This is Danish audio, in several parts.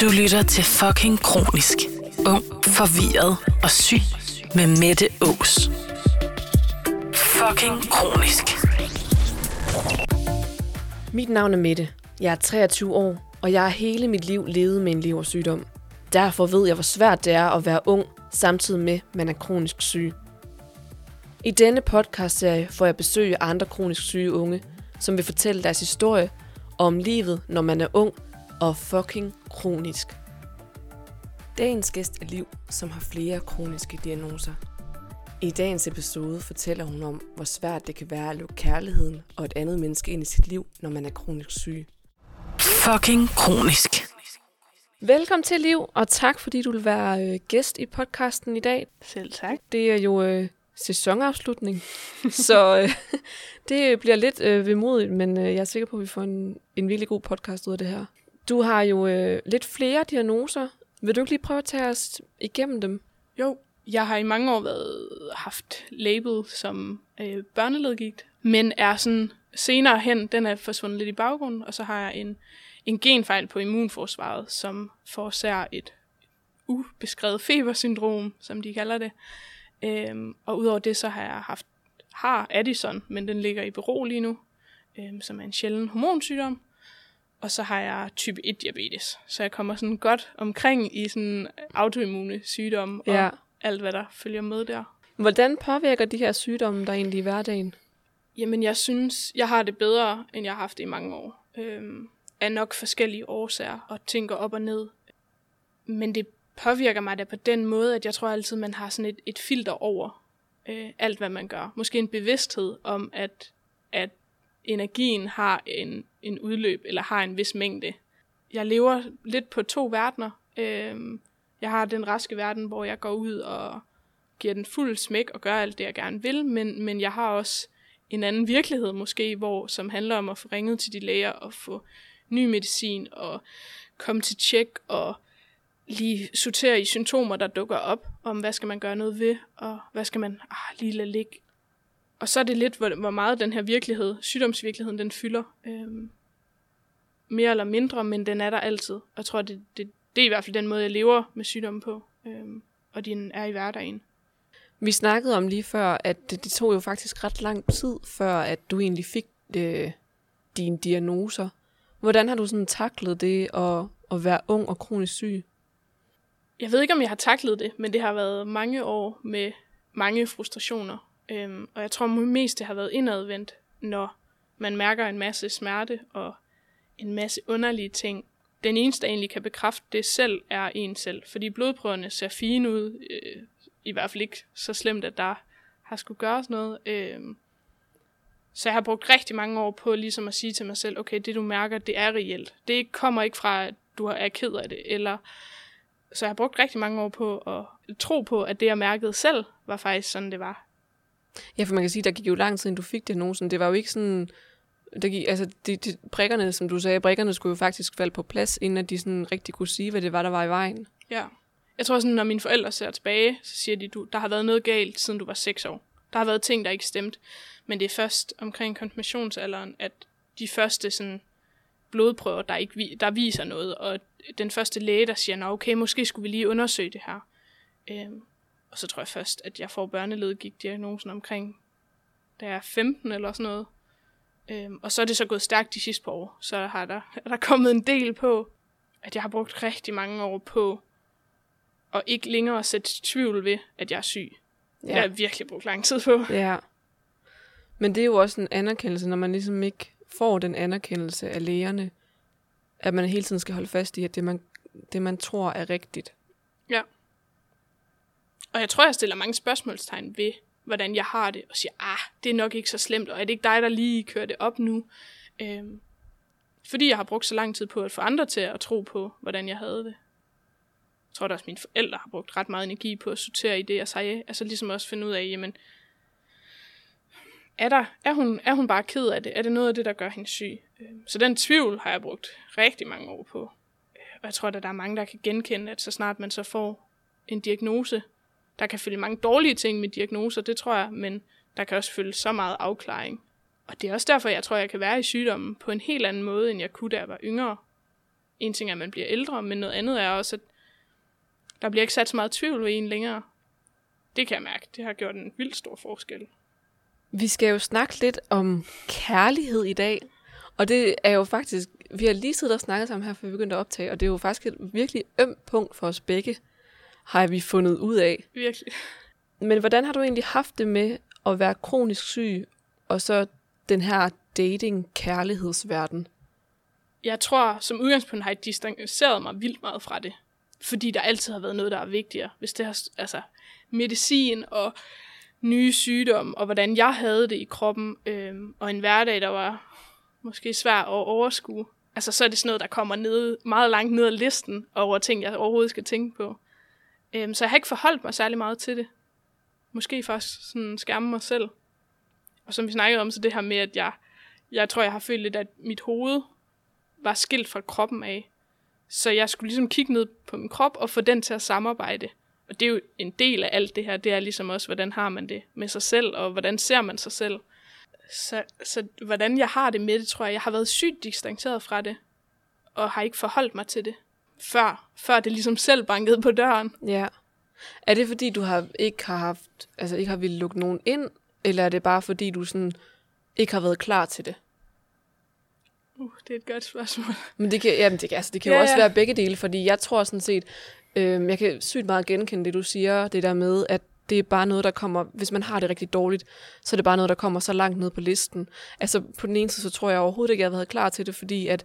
Du lytter til fucking kronisk. Ung, forvirret og syg med Mette Ås. Fucking kronisk. Mit navn er Mette. Jeg er 23 år, og jeg har hele mit liv levet med en leversygdom. Derfor ved jeg, hvor svært det er at være ung, samtidig med, at man er kronisk syg. I denne podcastserie får jeg besøg af andre kronisk syge unge, som vil fortælle deres historie om livet, når man er ung og fucking kronisk. Dagens gæst er Liv, som har flere kroniske diagnoser. I dagens episode fortæller hun om, hvor svært det kan være at lukke kærligheden og et andet menneske ind i sit liv, når man er kronisk syg. Fucking kronisk. Velkommen til, Liv, og tak fordi du vil være øh, gæst i podcasten i dag. Selv tak. Det er jo øh, sæsonafslutning, så øh, det bliver lidt øh, vemodigt, men øh, jeg er sikker på, at vi får en, en virkelig god podcast ud af det her. Du har jo øh, lidt flere diagnoser. Vil du ikke lige prøve at tage os igennem dem? Jo, jeg har i mange år været, haft label som øh, børneledgigt, men er sådan senere hen, den er forsvundet lidt i baggrunden, og så har jeg en, en genfejl på immunforsvaret, som forårsager et ubeskrevet febersyndrom, som de kalder det. Øhm, og udover det, så har jeg haft har Addison, men den ligger i bero lige nu, øhm, som er en sjælden hormonsygdom. Og så har jeg type 1 diabetes, så jeg kommer sådan godt omkring i sådan autoimmune sygdomme og Ja. alt, hvad der følger med der. Hvordan påvirker de her sygdomme dig egentlig i hverdagen? Jamen, jeg synes, jeg har det bedre, end jeg har haft det i mange år. Øhm, af nok forskellige årsager, og går op og ned. Men det påvirker mig da på den måde, at jeg tror altid, man har sådan et, et filter over øh, alt, hvad man gør. Måske en bevidsthed om, at, at energien har en, en udløb, eller har en vis mængde. Jeg lever lidt på to verdener. Øhm, jeg har den raske verden, hvor jeg går ud og giver den fuld smæk og gør alt det, jeg gerne vil, men, men jeg har også en anden virkelighed måske, hvor som handler om at få ringet til de læger og få ny medicin og komme til tjek og lige sortere i symptomer, der dukker op, om hvad skal man gøre noget ved, og hvad skal man ah, lige lade ligge. Og så er det lidt, hvor, hvor meget den her virkelighed, sygdomsvirkeligheden, den fylder. Øhm, mere eller mindre, men den er der altid. Og jeg tror, det, det, det er i hvert fald den måde, jeg lever med sygdommen på, øhm, og den er i hverdagen. Vi snakkede om lige før, at det, det tog jo faktisk ret lang tid, før at du egentlig fik øh, dine diagnoser. Hvordan har du sådan taklet det at, at være ung og kronisk syg? Jeg ved ikke, om jeg har taklet det, men det har været mange år med mange frustrationer. Øhm, og jeg tror mest, det har været indadvendt, når man mærker en masse smerte og en masse underlige ting. Den eneste, der egentlig kan bekræfte det selv, er en selv. Fordi blodprøverne ser fine ud. Øh, I hvert fald ikke så slemt, at der har skulle gøres noget. Øh, så jeg har brugt rigtig mange år på ligesom at sige til mig selv, okay, det du mærker, det er reelt. Det kommer ikke fra, at du er ked af det, eller så jeg har brugt rigtig mange år på at tro på, at det, jeg mærkede selv, var faktisk sådan, det var. Ja, for man kan sige, der gik jo lang tid, inden du fik diagnosen. Det var jo ikke sådan... Der gik, altså, de, de, brikkerne, som du sagde, brikkerne skulle jo faktisk falde på plads, inden at de sådan rigtig kunne sige, hvad det var, der var i vejen. Ja. Jeg tror sådan, når mine forældre ser tilbage, så siger de, du, der har været noget galt, siden du var 6 år. Der har været ting, der ikke stemt. Men det er først omkring konfirmationsalderen, at de første sådan, blodprøver, der, ikke, der viser noget, og den første læge, der siger, Nå, okay, måske skulle vi lige undersøge det her. Øhm, og så tror jeg først, at jeg får børneledgigt-diagnosen omkring, da jeg er 15 eller sådan noget. Øhm, og så er det så gået stærkt de sidste par år. Så har der, er der kommet en del på, at jeg har brugt rigtig mange år på at ikke længere sætte tvivl ved, at jeg er syg. Ja. Det har jeg virkelig brugt lang tid på. Ja. Men det er jo også en anerkendelse, når man ligesom ikke får den anerkendelse af lægerne, at man hele tiden skal holde fast i, at det man, det, man tror er rigtigt. Og jeg tror, jeg stiller mange spørgsmålstegn ved, hvordan jeg har det, og siger, ah, det er nok ikke så slemt, og er det ikke dig, der lige kører det op nu? Øhm, fordi jeg har brugt så lang tid på at få andre til at tro på, hvordan jeg havde det. Jeg tror da også, at mine forældre har brugt ret meget energi på at sortere i det, jeg sagde. Altså ligesom også finde ud af, jamen, er, der, er, hun, er hun bare ked af det? Er det noget af det, der gør hende syg? Øhm, Så den tvivl har jeg brugt rigtig mange år på. Øh, og jeg tror, at der er mange, der kan genkende, at så snart man så får en diagnose, der kan følge mange dårlige ting med diagnoser, det tror jeg, men der kan også følge så meget afklaring. Og det er også derfor, jeg tror, jeg kan være i sygdommen på en helt anden måde, end jeg kunne, da jeg var yngre. en ting er, at man bliver ældre, men noget andet er også, at der bliver ikke sat så meget tvivl ved en længere. Det kan jeg mærke. Det har gjort en vild stor forskel. Vi skal jo snakke lidt om kærlighed i dag. Og det er jo faktisk, vi har lige siddet og snakket sammen her, før vi begyndte at optage, og det er jo faktisk et virkelig ømt punkt for os begge, har vi fundet ud af. Virkelig. Men hvordan har du egentlig haft det med at være kronisk syg, og så den her dating-kærlighedsverden? Jeg tror, som udgangspunkt har jeg distanceret mig vildt meget fra det. Fordi der altid har været noget, der er vigtigere. Hvis det har, altså, medicin og nye sygdomme, og hvordan jeg havde det i kroppen, øhm, og en hverdag, der var måske svær at overskue. Altså, så er det sådan noget, der kommer ned, meget langt ned ad listen over ting, jeg overhovedet skal tænke på. Øhm, så jeg har ikke forholdt mig særlig meget til det. Måske først sådan skærme mig selv. Og som vi snakkede om, så det her med, at jeg, jeg tror, jeg har følt lidt, at mit hoved var skilt fra kroppen af. Så jeg skulle ligesom kigge ned på min krop og få den til at samarbejde. Og det er jo en del af alt det her, det er ligesom også, hvordan har man det med sig selv, og hvordan ser man sig selv. Så, så hvordan jeg har det med det, tror jeg, jeg har været sygt distanceret fra det, og har ikke forholdt mig til det, før, før det ligesom selv bankede på døren. Ja. Er det fordi, du har ikke har haft, altså ikke har ville lukke nogen ind, eller er det bare fordi, du sådan ikke har været klar til det? Uh, det er et godt spørgsmål. Men det kan, jamen det, altså, det kan jo Ja, også ja. være begge dele, fordi jeg tror sådan set, øh, jeg kan sygt meget genkende det, du siger, det der med, at det er bare noget, der kommer, hvis man har det rigtig dårligt, så er det bare noget, der kommer så langt ned på listen. Altså på den ene side, så tror jeg overhovedet ikke, jeg har været klar til det, fordi at,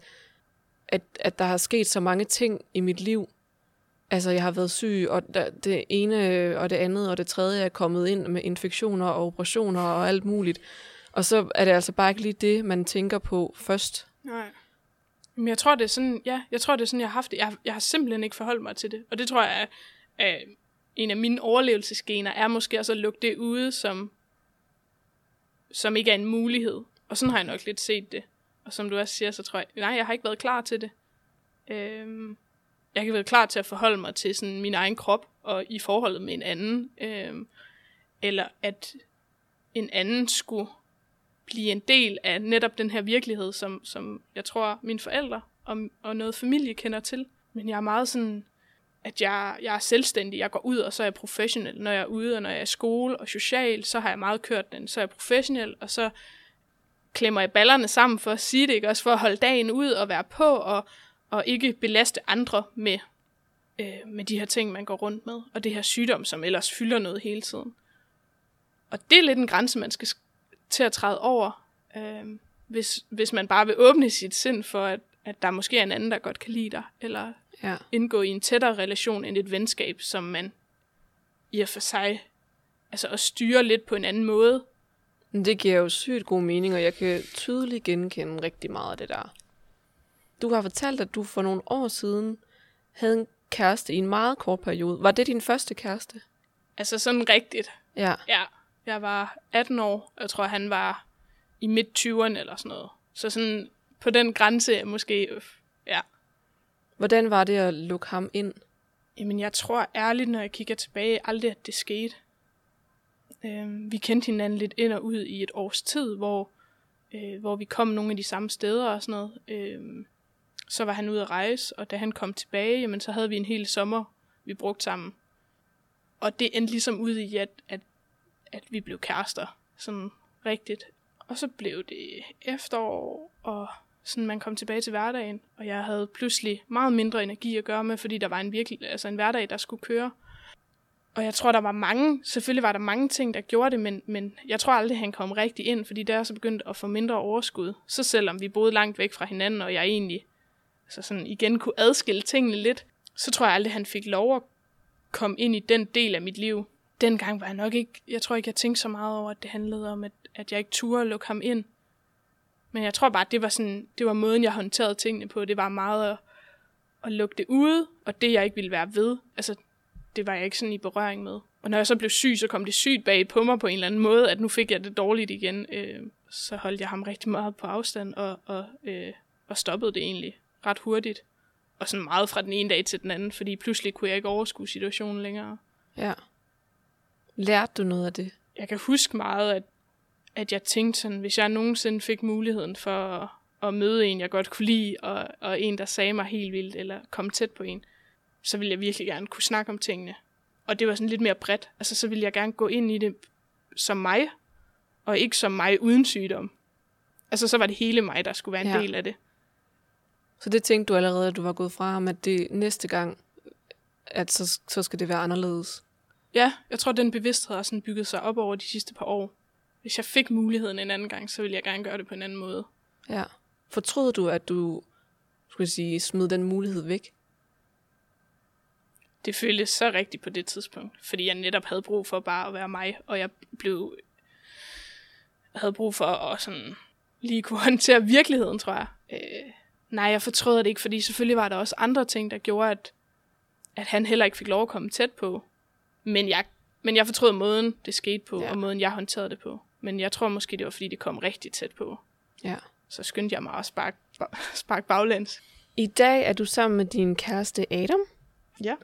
at, at der har sket så mange ting i mit liv. Altså jeg har været syg, og der, det ene øh, og det andet og det tredje er kommet ind med infektioner og operationer og alt muligt. Og så er det altså bare ikke lige det, man tænker på først. Nej. Men jeg tror, det er sådan, ja, jeg tror, det er sådan, jeg har haft det. Jeg, jeg har simpelthen ikke forholdt mig til det. Og det tror jeg er, er en af mine overlevelsesgener, er måske også at lukke det ude, som, som ikke er en mulighed. Og sådan har jeg nok lidt set det. Og som du også siger, så tror jeg, nej, jeg har ikke været klar til det. Øhm, jeg har ikke været klar til at forholde mig til sådan min egen krop, og i forholdet med en anden. Øhm, eller at en anden skulle blive en del af netop den her virkelighed, som, som jeg tror mine forældre og, og noget familie kender til. Men jeg er meget sådan, at jeg, jeg er selvstændig. Jeg går ud, og så er jeg professionel. Når jeg er ude, og når jeg er i skole og social, så har jeg meget kørt den. Så er jeg professionel, og så klemmer jeg ballerne sammen for at sige det, ikke? Også for at holde dagen ud og være på, og, og ikke belaste andre med, øh, med de her ting, man går rundt med. Og det her sygdom, som ellers fylder noget hele tiden. Og det er lidt en grænse, man skal til at træde over, øh, hvis, hvis man bare vil åbne sit sind for, at, at der måske er en anden, der godt kan lide dig, eller Ja. indgå i en tættere relation end et venskab, som man i og for sig altså at styre lidt på en anden måde. Det giver jo sygt god mening, og jeg kan tydeligt genkende rigtig meget af det der. Du har fortalt, at du for nogle år siden havde en kæreste i en meget kort periode. Var det din første kæreste? Altså sådan rigtigt. Ja. Ja, jeg var 18 år, og jeg tror, han var i midt-20'erne eller sådan noget. Så sådan på den grænse måske, øh, ja. Hvordan var det at lukke ham ind? Jamen, jeg tror ærligt, når jeg kigger tilbage, aldrig, at det skete. Øhm, vi kendte hinanden lidt ind og ud i et års tid, hvor, øh, hvor vi kom nogle af de samme steder og sådan noget. Øh, så var han ude at rejse, og da han kom tilbage, jamen, så havde vi en hel sommer, vi brugte sammen. Og det endte ligesom ud i, at, at, at vi blev kærester, sådan rigtigt. Og så blev det efterår, og sådan man kom tilbage til hverdagen, og jeg havde pludselig meget mindre energi at gøre med, fordi der var en virkelig, altså en hverdag, der skulle køre. Og jeg tror, der var mange, selvfølgelig var der mange ting, der gjorde det, men, men jeg tror aldrig, han kom rigtig ind, fordi der er så begyndt at få mindre overskud. Så selvom vi boede langt væk fra hinanden, og jeg egentlig altså sådan igen kunne adskille tingene lidt, så tror jeg aldrig, han fik lov at komme ind i den del af mit liv. Dengang var jeg nok ikke, jeg tror ikke, jeg tænkte så meget over, at det handlede om, at, at jeg ikke turde at lukke ham ind. Men jeg tror bare, at det var, sådan, det var måden, jeg håndterede tingene på. Det var meget at, at lukke det ude, og det, jeg ikke ville være ved, altså, det var jeg ikke sådan i berøring med. Og når jeg så blev syg, så kom det sygt bag på mig på en eller anden måde, at nu fik jeg det dårligt igen. Øh, så holdt jeg ham rigtig meget på afstand, og, og, øh, og stoppede det egentlig ret hurtigt. Og sådan meget fra den ene dag til den anden, fordi pludselig kunne jeg ikke overskue situationen længere. Ja. Lærte du noget af det? jeg kan huske meget, at, at jeg tænkte sådan, hvis jeg nogensinde fik muligheden for at, at møde en, jeg godt kunne lide, og, og en, der sagde mig helt vildt, eller kom tæt på en, så ville jeg virkelig gerne kunne snakke om tingene. Og det var sådan lidt mere bredt. Altså, så ville jeg gerne gå ind i det som mig, og ikke som mig uden sygdom. Altså, så var det hele mig, der skulle være en Ja. del af det. Så det tænkte du allerede, at du var gået fra ham, at det næste gang, at så, så skal det være anderledes. Ja, jeg tror, den bevidsthed har sådan bygget sig op over de sidste par år. Hvis jeg fik muligheden en anden gang, så ville jeg gerne gøre det på en anden måde. Ja. Fortrød du, at du skulle sige, smed den mulighed væk? Det føltes så rigtigt på det tidspunkt, fordi jeg netop havde brug for bare at være mig, og jeg blev havde brug for at sådan lige kunne håndtere virkeligheden, tror jeg. Øh, nej, jeg fortrød det ikke, fordi selvfølgelig var der også andre ting, der gjorde, at, at han heller ikke fik lov at komme tæt på. Men jeg, men jeg fortrød måden, det skete på, Ja. og måden, jeg håndterede det på. Men jeg tror måske, det var, fordi det kom rigtig tæt på. Ja. Så skyndte jeg mig at sparke, sparke baglæns. I dag er du sammen med din kæreste Adam, Ja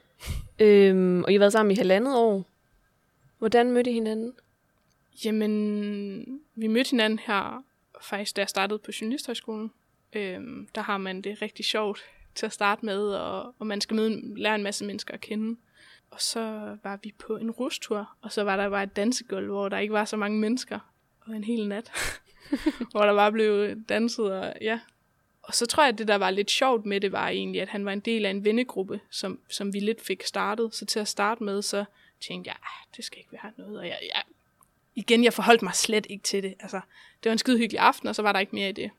øhm, og I har været sammen i halvandet år. Hvordan mødte I hinanden? Jamen, vi mødte hinanden her faktisk, da jeg startede på Journalisthøjskolen. Øhm, der har man det rigtig sjovt til at starte med, og, og man skal møde, lære en masse mennesker at kende. Og så var vi på en rustur, og så var der bare et dansegulv, hvor der ikke var så mange mennesker, og en hel nat, hvor der bare blev danset, og ja. Og så tror jeg, at det, der var lidt sjovt med det, var egentlig, at han var en del af en vennegruppe, som, som vi lidt fik startet. Så til at starte med, så tænkte jeg, ah, det skal ikke være noget, og jeg, jeg igen, jeg forholdt mig slet ikke til det. Altså, det var en skide hyggelig aften, og så var der ikke mere i det.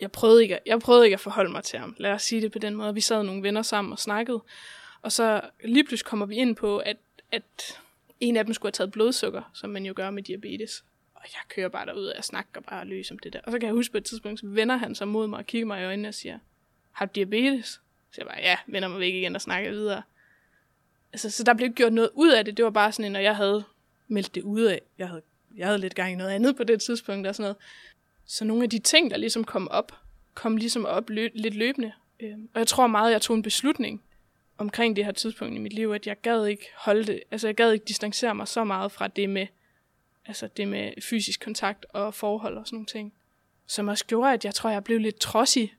Jeg prøvede ikke, jeg prøvede ikke at forholde mig til ham. Lad os sige det på den måde. Vi sad nogle venner sammen og snakkede, og så lige pludselig kommer vi ind på, at, at en af dem skulle have taget blodsukker, som man jo gør med diabetes. Og jeg kører bare derud, og jeg snakker bare løs om det der. Og så kan jeg huske på et tidspunkt, så vender han sig mod mig og kigger mig i øjnene og siger, har du diabetes? Så jeg bare, ja, vender mig væk igen og snakker videre. Altså, så der blev ikke gjort noget ud af det. Det var bare sådan, når jeg havde meldt det ud af. Jeg havde, jeg havde lidt gang i noget andet på det tidspunkt og sådan noget. Så nogle af de ting, der ligesom kom op, kom ligesom op lø- lidt løbende. Øhm, og jeg tror meget, jeg tog en beslutning omkring det her tidspunkt i mit liv, at jeg gad ikke holde det, altså jeg gad ikke distancere mig så meget fra det med, altså det med fysisk kontakt og forhold og sådan nogle ting. Som også gjorde, at jeg tror, jeg blev lidt trodsig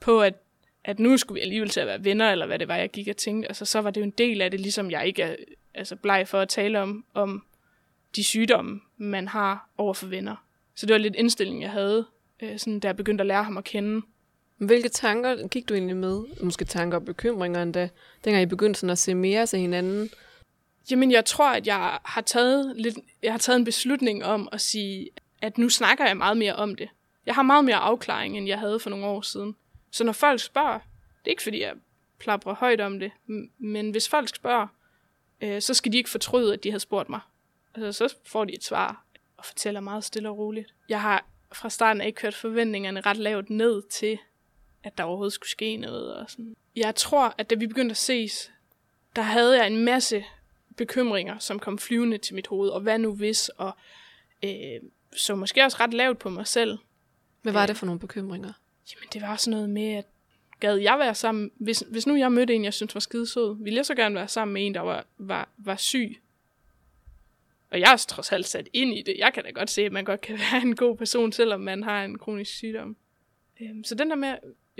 på, at, at nu skulle vi alligevel til at være venner, eller hvad det var, jeg gik og tænkte. Altså så var det jo en del af det, ligesom jeg ikke er altså, bleg for at tale om, om de sygdomme, man har over for venner. Så det var lidt indstilling, jeg havde, øh, sådan, da jeg begyndte at lære ham at kende. Hvilke tanker gik du egentlig med? Måske tanker og bekymringer endda, dengang I begyndte sådan at se mere til hinanden. Jamen, jeg tror, at jeg har taget, lidt, jeg har taget en beslutning om at sige, at nu snakker jeg meget mere om det. Jeg har meget mere afklaring, end jeg havde for nogle år siden. Så når folk spørger, det er ikke fordi, jeg plapper højt om det, men hvis folk spørger, øh, så skal de ikke fortryde, at de havde spurgt mig. Altså, så får de et svar og fortæller meget stille og roligt. Jeg har fra starten af ikke kørt forventningerne ret lavt ned til, at der overhovedet skulle ske noget. Og sådan. Jeg tror, at da vi begyndte at ses, der havde jeg en masse bekymringer, som kom flyvende til mit hoved, og hvad nu hvis, og øh, så måske også ret lavt på mig selv. Hvad var Ja. det for nogle bekymringer? Jamen, det var sådan noget med, at gad jeg være sammen, hvis, hvis nu jeg mødte en, jeg synes var skide sød, ville jeg så gerne være sammen med en, der var, var, var syg. Og jeg er trods alt sat ind i det. Jeg kan da godt se, at man godt kan være en god person, selvom man har en kronisk sygdom. Øhm, så den der med,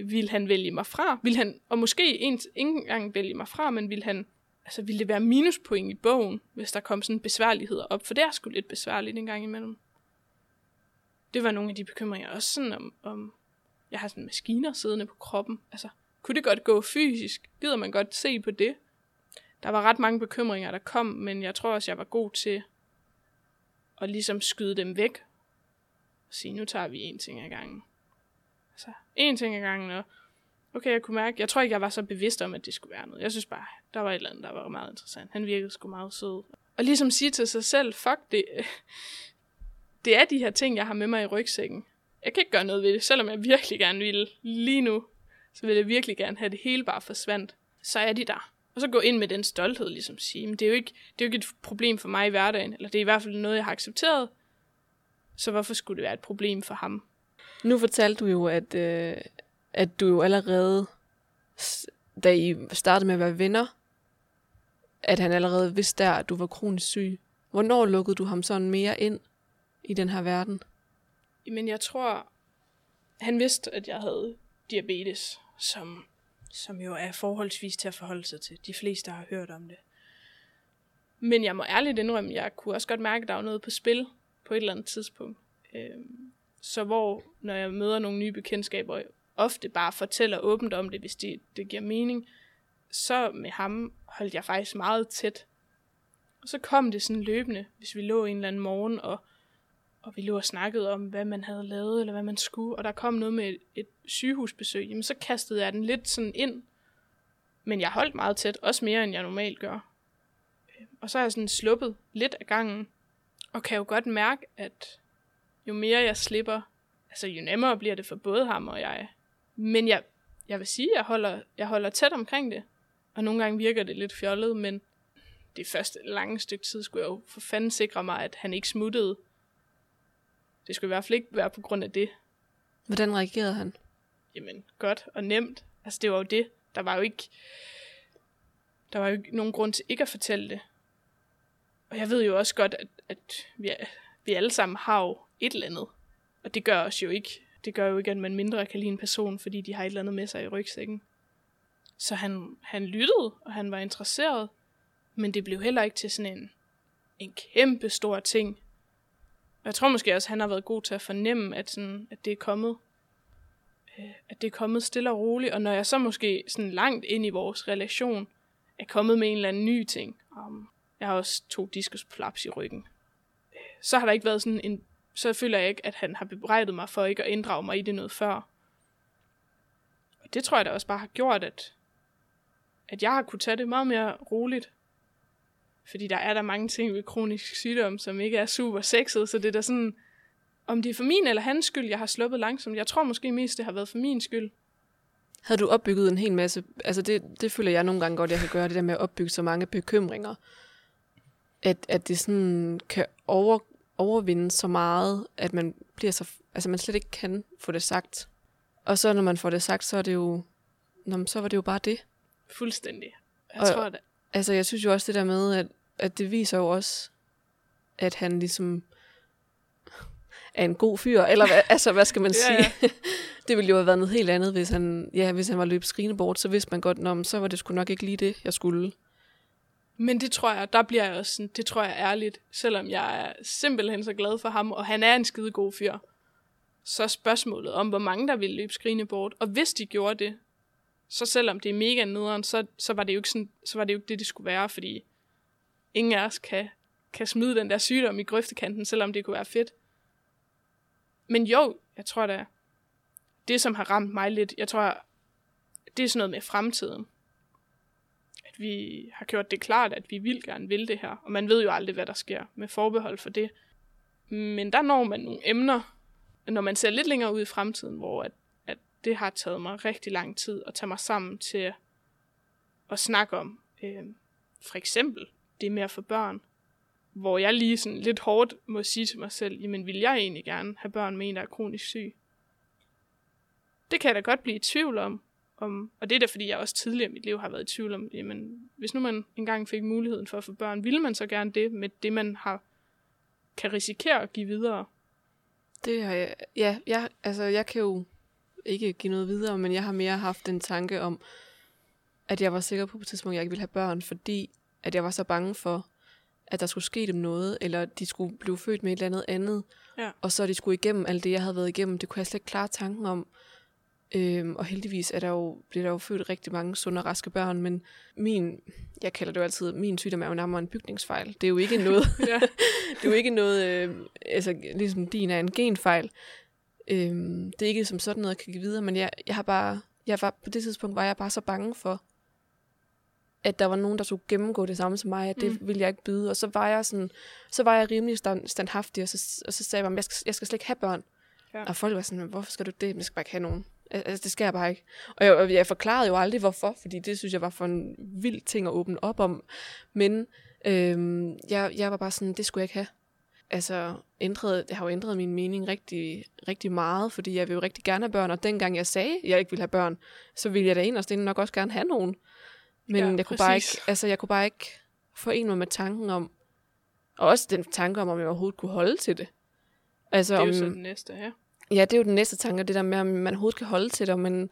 vil han vælge mig fra? Vil han, og måske en, ikke engang vælge mig fra, men vil han, altså ville det være minuspoint i bogen, hvis der kom sådan besværligheder op? For det er sgu lidt besværligt en gang imellem. Det var nogle af de bekymringer. Også sådan om, om jeg har sådan maskiner siddende på kroppen. Altså, kunne det godt gå fysisk? Gider man godt se på det? Der var ret mange bekymringer, der kom, men jeg tror også, jeg var god til at ligesom skyde dem væk. Og sige, nu tager vi en ting ad gangen. Altså, en ting ad gangen, og okay, jeg kunne mærke, jeg tror ikke, jeg var så bevidst om, at det skulle være noget. Jeg synes bare, der var et eller andet, der var meget interessant. Han virkede sgu meget sød. Og ligesom sige til sig selv, fuck det, det er de her ting, jeg har med mig i rygsækken. Jeg kan ikke gøre noget ved det, selvom jeg virkelig gerne ville lige nu. Så vil jeg virkelig gerne have det hele bare forsvandt. Så er de der. Og så gå ind med den stolthed, ligesom sige, men det er jo ikke, det er jo ikke et problem for mig i hverdagen, eller det er i hvert fald noget, jeg har accepteret. Så hvorfor skulle det være et problem for ham? Nu fortalte du jo, at, øh, at du jo allerede, da I startede med at være venner, at han allerede vidste der, at du var kronisk syg. Hvornår lukkede du ham sådan mere ind i den her verden? Men jeg tror, han vidste, at jeg havde diabetes, som, som jo er forholdsvis til at forholde sig til. De fleste har hørt om det. Men jeg må ærligt indrømme, jeg kunne også godt mærke, at der var noget på spil på et eller andet tidspunkt. Øhm, så hvor, når jeg møder nogle nye bekendtskaber, ofte bare fortæller åbent om det, hvis det, det giver mening, så med ham holdt jeg faktisk meget tæt. Og så kom det sådan løbende, hvis vi lå en eller anden morgen, og, og vi lå og snakkede om, hvad man havde lavet, eller hvad man skulle, og der kom noget med et, et sygehusbesøg, jamen så kastede jeg den lidt sådan ind. Men jeg holdt meget tæt, også mere end jeg normalt gør. Øhm, og så har jeg sådan sluppet lidt af gangen, og kan jo godt mærke, at jo mere jeg slipper, altså jo nemmere bliver det for både ham og jeg. Men jeg, jeg vil sige, at jeg holder, jeg holder tæt omkring det. Og nogle gange virker det lidt fjollet, men det første lange stykke tid skulle jeg jo for fanden sikre mig, at han ikke smuttede. Det skulle i hvert fald ikke være på grund af det. Hvordan reagerede han? Jamen, godt og nemt. Altså, det var jo det. Der var jo ikke, der var jo ikke nogen grund til ikke at fortælle det. Og jeg ved jo også godt, at, at vi, vi alle sammen har jo et eller andet. Og det gør os jo ikke. Det gør jo ikke, at man mindre kan lide en person, fordi de har et eller andet med sig i rygsækken. Så han, han lyttede, og han var interesseret. Men det blev heller ikke til sådan en, en kæmpe stor ting. Jeg tror måske også, at han har været god til at fornemme, at, sådan, at det er kommet øh, at det er kommet stille og roligt, og når jeg så måske sådan langt ind i vores relation er kommet med en eller anden ny ting, om jeg har også to diskusplaps i ryggen, øh, så har der ikke været sådan en, så føler jeg ikke, at han har bebrejdet mig for ikke at inddrage mig i det noget før. Og det tror jeg da også bare har gjort, at, at jeg har kunne tage det meget mere roligt. Fordi der er der mange ting ved kronisk sygdom, som ikke er super sexet, så det er da sådan, om det er for min eller hans skyld, jeg har sluppet langsomt. Jeg tror måske mest, det har været for min skyld. Havde du opbygget en hel masse, altså det, det føler jeg nogle gange godt, jeg kan gøre, det der med at opbygge så mange bekymringer, at, at det sådan kan over, overvinde så meget, at man bliver så, altså man slet ikke kan få det sagt. Og så når man får det sagt, så er det jo, nå, så var det jo bare det. Fuldstændig. Jeg Og- tror det. Altså jeg synes jo også det der med, at, at det viser jo også, at han ligesom er en god fyr, eller hvad, altså hvad skal man sige? Ja, ja. det ville jo have været noget helt andet, hvis han, ja, hvis han var løbet skrigende bort, så vidste man godt, men så var det sgu nok ikke lige det, jeg skulle. Men det tror jeg, der bliver jeg også sådan, det tror jeg ærligt, selvom jeg er simpelthen så glad for ham, og han er en skide god fyr. Så spørgsmålet om, hvor mange der ville løbe skrigende bort, og hvis de gjorde det, så selvom det er mega nederen, så, så, var det jo ikke sådan, så var det jo ikke det, det skulle være, fordi ingen af os kan, kan smide den der sygdom i grøftekanten, selvom det kunne være fedt. Men jo, jeg tror da, det som har ramt mig lidt, jeg tror, det er sådan noget med fremtiden vi har gjort det klart, at vi vil gerne vil det her. Og man ved jo aldrig, hvad der sker med forbehold for det. Men der når man nogle emner, når man ser lidt længere ud i fremtiden, hvor at, at det har taget mig rigtig lang tid at tage mig sammen til at snakke om. Øh, for eksempel det med at få børn. Hvor jeg lige sådan lidt hårdt må sige til mig selv, jamen vil jeg egentlig gerne have børn med en, der er kronisk syg? Det kan jeg da godt blive i tvivl om, om, og det er da fordi, jeg også tidligere i mit liv har været i tvivl om, jamen, hvis nu man engang fik muligheden for at få børn, ville man så gerne det med det, man har, kan risikere at give videre? Det har jeg, ja, jeg, altså jeg kan jo ikke give noget videre, men jeg har mere haft en tanke om, at jeg var sikker på på et tidspunkt, at jeg ikke ville have børn, fordi at jeg var så bange for, at der skulle ske dem noget, eller de skulle blive født med et eller andet andet, Ja. og så de skulle igennem alt det, jeg havde været igennem. Det kunne jeg slet ikke klare tanken om. Øhm, og heldigvis er der jo, bliver der jo født rigtig mange sunde og raske børn, men min, jeg kalder det jo altid, min sygdom er jo nærmere en bygningsfejl. Det er jo ikke noget, Ja. det er jo ikke noget, øh, altså ligesom din er en genfejl. Øhm, det er ikke som sådan noget, jeg kan give videre, men jeg, jeg har bare, jeg var, på det tidspunkt var jeg bare så bange for, at der var nogen, der skulle gennemgå det samme som mig, at det Mm. ville jeg ikke byde. Og så var jeg sådan, så var jeg rimelig stand, standhaftig, og så, og så sagde jeg, at jeg skal, jeg skal slet ikke have børn. Ja. Ja. Og folk var sådan, hvorfor skal du det? Men jeg skal bare ikke have nogen. Al- Altså, det jeg bare ikke. Og jeg, jeg forklarede jo aldrig, hvorfor, fordi det synes jeg var for en vild ting at åbne op om. Men øhm, jeg, jeg var bare sådan, det skulle jeg ikke have. Altså, ændrede, det har jo ændret min mening rigtig, rigtig meget, fordi jeg vil jo rigtig gerne have børn, og dengang jeg sagde, at jeg ikke ville have børn, så ville jeg da inderst inde nok også gerne have nogen. Men Ja, jeg, kunne bare ikke, altså, jeg kunne bare ikke forene mig med tanken om, og også den tanke om, om jeg overhovedet kunne holde til det. Altså, Det er om, jo så det næste, ja. Ja, det er jo den næste tanke, det der med, at man overhovedet kan holde til det, og man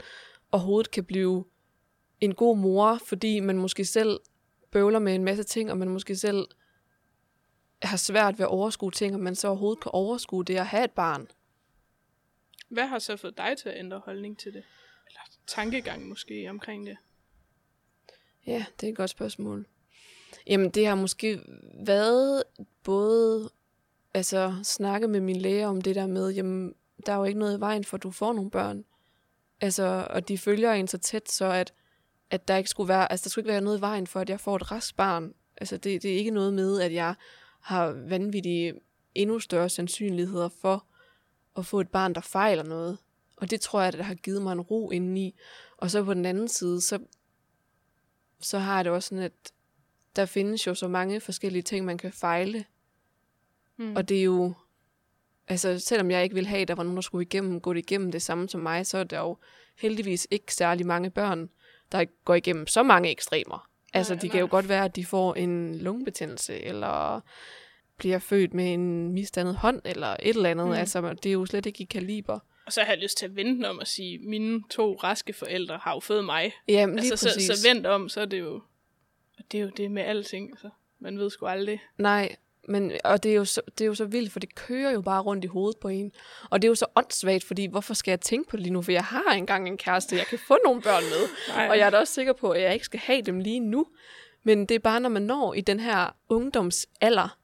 overhovedet kan blive en god mor, fordi man måske selv bøvler med en masse ting, og man måske selv har svært ved at overskue ting, og man så overhovedet kan overskue det at have et barn. Hvad har så fået dig til at ændre holdning til det? Eller tankegang måske omkring det? Ja, det er et godt spørgsmål. Jamen, det har måske været både altså, snakke med min læge om det der med, jamen, der er jo ikke noget i vejen for, at du får nogle børn. Altså, og de følger en så tæt, så at, at der ikke skulle være, altså, der skulle ikke være noget i vejen for, at jeg får et rask barn. Altså, det, det er ikke noget med, at jeg har vanvittige endnu større sandsynligheder for at få et barn, der fejler noget. Og det tror jeg, at det har givet mig en ro indeni. Og så på den anden side, så, så har jeg det også sådan, at der findes jo så mange forskellige ting, man kan fejle. Mm. Og det er jo, altså selvom jeg ikke vil have, at der var nogen, der skulle igennem, gå igennem det samme som mig, så er der jo heldigvis ikke særlig mange børn, der går igennem så mange ekstremer. Altså, nej, de kan jo godt være, at de får en lungebetændelse, eller bliver født med en misdannet hånd, eller et eller andet. Mm. Altså, det er jo slet ikke i kaliber. Og så har jeg lyst til at vente om at sige, mine to raske forældre har jo født mig. Jamen, lige altså, præcis. så, så vent om, så er det jo, det er jo det med alting. Altså. Man ved sgu aldrig. Nej, men, og det er, jo så, det er jo så vildt, for det kører jo bare rundt i hovedet på en. Og det er jo så åndssvagt, fordi hvorfor skal jeg tænke på det lige nu? For jeg har engang en kæreste, jeg kan få nogle børn med. Nej. Og jeg er da også sikker på, at jeg ikke skal have dem lige nu. Men det er bare, når man når i den her ungdomsalder,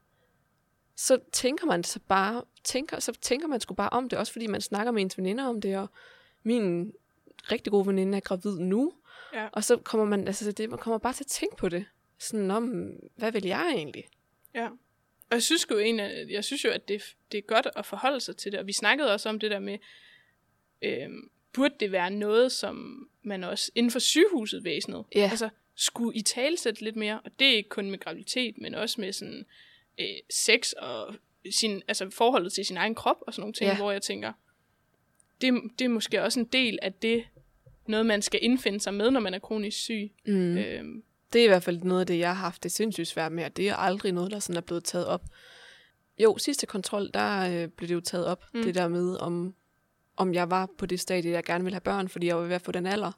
så tænker man så bare, tænker, så tænker man sgu bare om det, også fordi man snakker med ens veninder om det, og min rigtig gode veninde er gravid nu, ja. og så kommer man, altså det, man kommer bare til at tænke på det, sådan om, hvad vil jeg egentlig? Ja. Og jeg synes jo, en af, jeg synes jo, at det, det er godt at forholde sig til det, og vi snakkede også om det der med, øh, burde det være noget, som man også inden for sygehuset væsenet, ja. altså skulle i talsætte lidt mere, og det er ikke kun med graviditet, men også med sådan øh, sex og sin, altså forholdet til sin egen krop og sådan nogle ting, ja. hvor jeg tænker, det, det er måske også en del af det, noget man skal indfinde sig med, når man er kronisk syg. Mm. Øhm, det er i hvert fald noget af det, jeg har haft det sindssygt svært med, og det er aldrig noget, der sådan er blevet taget op. Jo, sidste kontrol, der øh, blev det jo taget op, mm. det der med, om, om jeg var på det stadie, jeg gerne ville have børn, fordi jeg var ved at få den alder.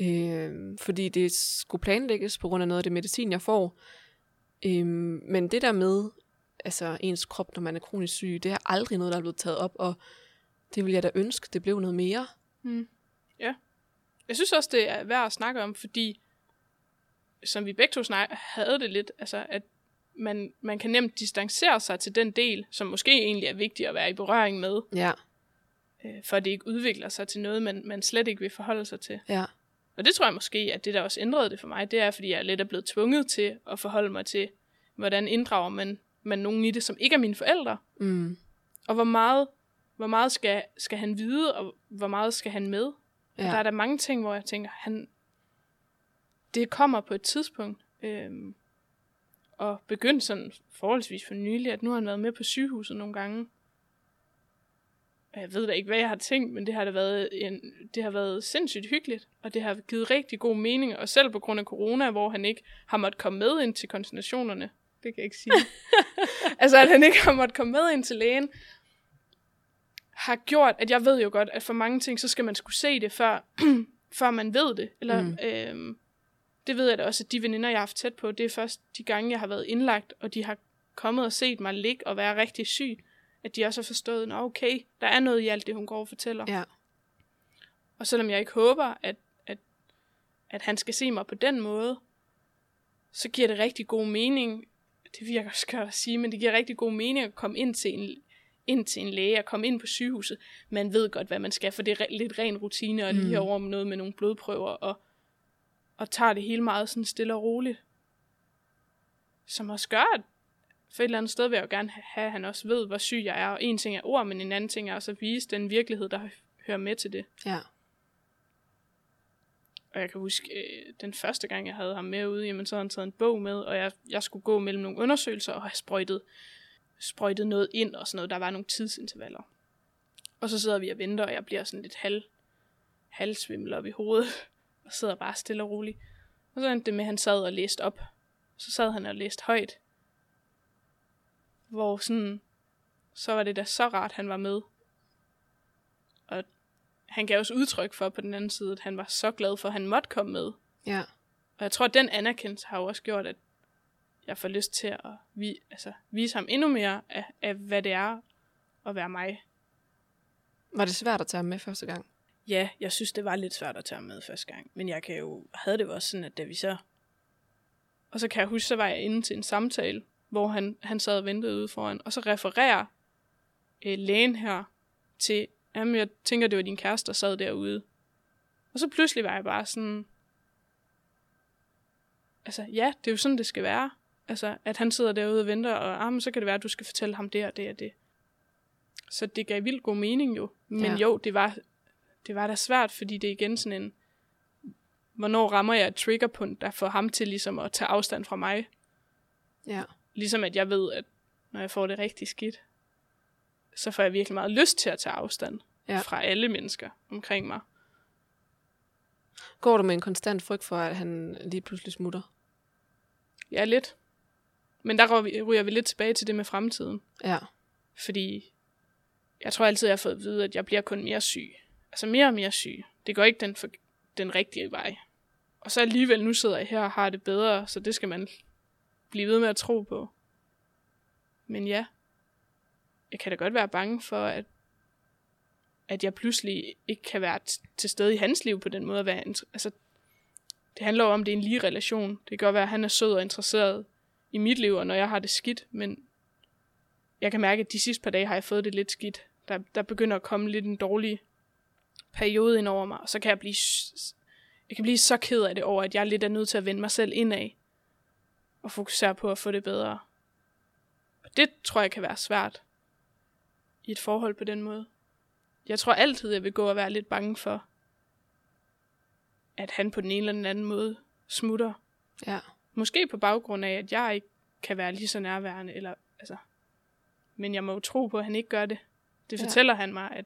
Øh, fordi det skulle planlægges på grund af noget af det medicin, jeg får. Øh, men det der med, altså ens krop, når man er kronisk syg, det er aldrig noget, der er blevet taget op, og det vil jeg da ønske, det blev noget mere. Mm. Ja. Jeg synes også, det er værd at snakke om, fordi som vi begge to snak, havde det lidt, altså at man, man kan nemt distancere sig til den del, som måske egentlig er vigtig at være i berøring med. Ja. Øh, for det ikke udvikler sig til noget, man, man slet ikke vil forholde sig til. Ja. Og det tror jeg måske, at det, der også ændrede det for mig, det er, fordi jeg lidt er blevet tvunget til at forholde mig til, hvordan inddrager man, man nogen i det, som ikke er mine forældre. Mm. Og hvor meget, hvor meget skal, skal han vide, og hvor meget skal han med? Ja. Og der er der mange ting, hvor jeg tænker, han, det kommer på et tidspunkt. Øhm, og begyndt sådan forholdsvis for nylig, at nu har han været med på sygehuset nogle gange. Jeg ved da ikke, hvad jeg har tænkt, men det har, da været en, det har været sindssygt hyggeligt, og det har givet rigtig god mening, og selv på grund af corona, hvor han ikke har måttet komme med ind til konsultationerne, det kan jeg ikke sige. altså, at han ikke har måttet komme med ind til lægen, har gjort, at jeg ved jo godt, at for mange ting, så skal man skulle se det, før, før man ved det. Eller, mm. øhm, det ved jeg da også, at de veninder, jeg har haft tæt på, det er først de gange, jeg har været indlagt, og de har kommet og set mig ligge og være rigtig syg, at de også har forstået, at okay, der er noget i alt det, hun går og fortæller. Ja. Og selvom jeg ikke håber, at, at, at han skal se mig på den måde, så giver det rigtig god mening, det virker skørt at sige, men det giver rigtig god mening at komme ind til en, ind til en læge og komme ind på sygehuset. Man ved godt, hvad man skal, for det er lidt ren rutine, og lige mm. over med noget med nogle blodprøver, og, og tager det hele meget sådan stille og roligt. Som også gør, at for et eller andet sted vil jeg jo gerne have, at han også ved, hvor syg jeg er. Og en ting er ord, men en anden ting er også at vise den virkelighed, der hører med til det. Ja. Og jeg kan huske, øh, den første gang, jeg havde ham med ude, jamen, så havde han taget en bog med, og jeg, jeg skulle gå mellem nogle undersøgelser, og have sprøjtet, sprøjtet noget ind og sådan noget. Der var nogle tidsintervaller. Og så sidder vi og venter, og jeg bliver sådan lidt halv, halvsvimmel op i hovedet, og sidder bare stille og roligt. Og så endte det med, at han sad og læste op. Så sad han og læste højt. Hvor sådan, så var det da så rart, han var med. Og han gav også udtryk for på den anden side, at han var så glad for, at han måtte komme med. Ja. Og jeg tror, at den anerkendelse har jo også gjort, at jeg får lyst til at vi, altså, vise ham endnu mere af, af, hvad det er at være mig. Var det svært at tage ham med første gang? Ja, jeg synes, det var lidt svært at tage med første gang. Men jeg kan jo, havde det jo også sådan, at da vi så... Og så kan jeg huske, så var jeg inde til en samtale, hvor han, han sad og ventede ude foran. Og så refererer øh, lægen her til, jamen jeg tænker, det var din kæreste, der sad derude. Og så pludselig var jeg bare sådan, altså ja, det er jo sådan, det skal være. Altså, at han sidder derude og venter, og ah, men så kan det være, at du skal fortælle ham det og det og det. Så det gav vildt god mening jo. Men ja. jo, det var, det var da svært, fordi det er igen sådan en, hvornår rammer jeg et triggerpunkt, der får ham til ligesom at tage afstand fra mig. Ja. Ligesom at jeg ved, at når jeg får det rigtig skidt, så får jeg virkelig meget lyst til at tage afstand Ja. fra alle mennesker omkring mig. Går du med en konstant frygt for, at han lige pludselig smutter? Ja, lidt. Men der ryger vi lidt tilbage til det med fremtiden. Ja. Fordi jeg tror altid, jeg har fået at vide, at jeg bliver kun mere syg. Altså mere og mere syg. Det går ikke den, for, den rigtige vej. Og så alligevel, nu sidder jeg her og har det bedre, så det skal man blive ved med at tro på. Men ja, jeg kan da godt være bange for, at, at jeg pludselig ikke kan være t- til stede i hans liv på den måde. At være, altså, det handler jo om, at det er en lige relation. Det kan godt være, at han er sød og interesseret i mit liv, og når jeg har det skidt, men jeg kan mærke, at de sidste par dage har jeg fået det lidt skidt. Der, der begynder at komme lidt en dårlig periode ind over mig, og så kan jeg blive, jeg kan blive så ked af det over, at jeg lidt er nødt til at vende mig selv indad og fokusere på at få det bedre. Og det tror jeg kan være svært i et forhold på den måde. Jeg tror altid, jeg vil gå og være lidt bange for, at han på den ene eller den anden måde smutter. Ja. Måske på baggrund af, at jeg ikke kan være lige så nærværende, eller, altså, men jeg må jo tro på, at han ikke gør det. Det Ja. fortæller han mig, at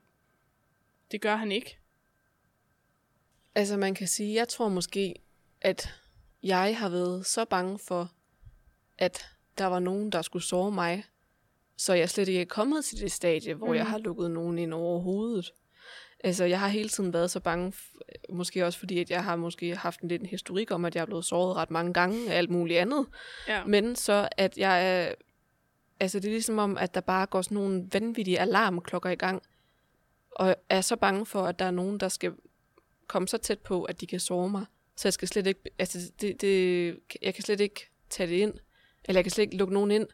det gør han ikke. Altså man kan sige, jeg tror måske, at jeg har været så bange for, at der var nogen, der skulle sove mig, så jeg slet ikke er kommet til det stadie, hvor mm. jeg har lukket nogen ind over hovedet. Altså jeg har hele tiden været så bange, måske også fordi, at jeg har måske haft en lidt en historik om, at jeg er blevet såret ret mange gange af alt muligt andet. Ja. Men så at jeg er, altså det er ligesom om, at der bare går sådan nogle vanvittige alarmklokker i gang, og er så bange for, at der er nogen, der skal komme så tæt på, at de kan sove mig. Så jeg skal slet ikke, altså det, det, jeg kan slet ikke tage det ind, eller jeg kan slet ikke lukke nogen ind.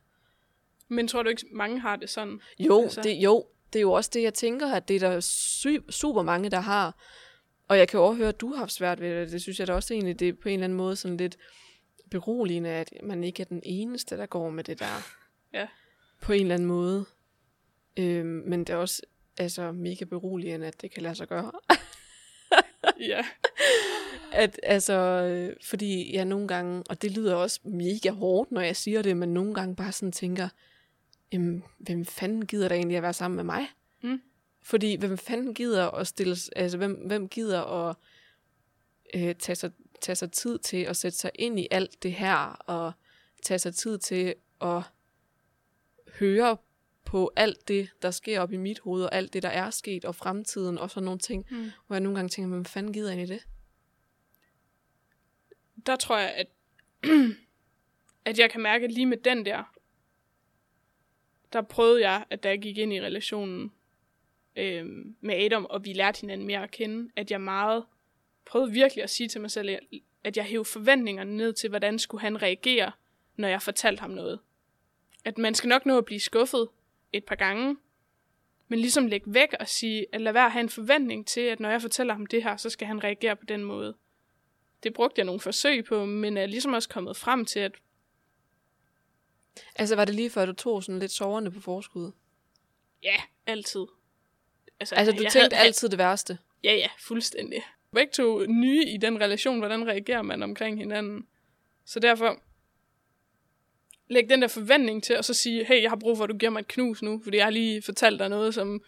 Men tror du ikke, mange har det sådan? Jo, Altså. det, jo, det er jo også det, jeg tænker, at det er der sy- super mange, der har. Og jeg kan også høre, at du har haft svært ved det. Det synes jeg da også egentlig, det er på en eller anden måde sådan lidt beroligende, at man ikke er den eneste, der går med det der. Ja. På en eller anden måde. Øhm, men det er også altså, mega beroligende, at det kan lade sig gøre. Ja. At, altså, øh, fordi jeg nogle gange, og det lyder også mega hårdt, når jeg siger det, men nogle gange bare sådan tænker, jamen, hvem fanden gider der egentlig at være sammen med mig? Mm. Fordi hvem fanden gider at stille, altså hvem, hvem gider at øh, tage, sig, tage sig tid til at sætte sig ind i alt det her, og tage sig tid til at høre på alt det, der sker op i mit hoved, og alt det, der er sket, og fremtiden, og sådan nogle ting, Mm. hvor jeg nogle gange tænker, hvem fanden gider egentlig det? Der tror jeg, at, at jeg kan mærke, at lige med den der, der prøvede jeg, at da jeg gik ind i relationen øh, med Adam, og vi lærte hinanden mere at kende, at jeg meget prøvede virkelig at sige til mig selv, at- at jeg hævde forventningerne ned til, hvordan skulle han reagere, når jeg fortalte ham noget. At man skal nok nå at blive skuffet et par gange, men ligesom lægge væk og sige, at lad være at have en forventning til, at når jeg fortæller ham det her, så skal han reagere på den måde. Det brugte jeg nogle forsøg på, men er ligesom også kommet frem til, at Altså var det lige før, du tog sådan lidt soverne på forskud? ja, altid. Altså du jeg tænkte havde- altid det værste? Ja, ja, fuldstændig. Begge to nye i den relation, hvordan reagerer man omkring hinanden. Så derfor, læg den der forventning til, og så sige, hey, jeg har brug for, at du giver mig et knus nu, fordi jeg har lige fortalt dig noget, som,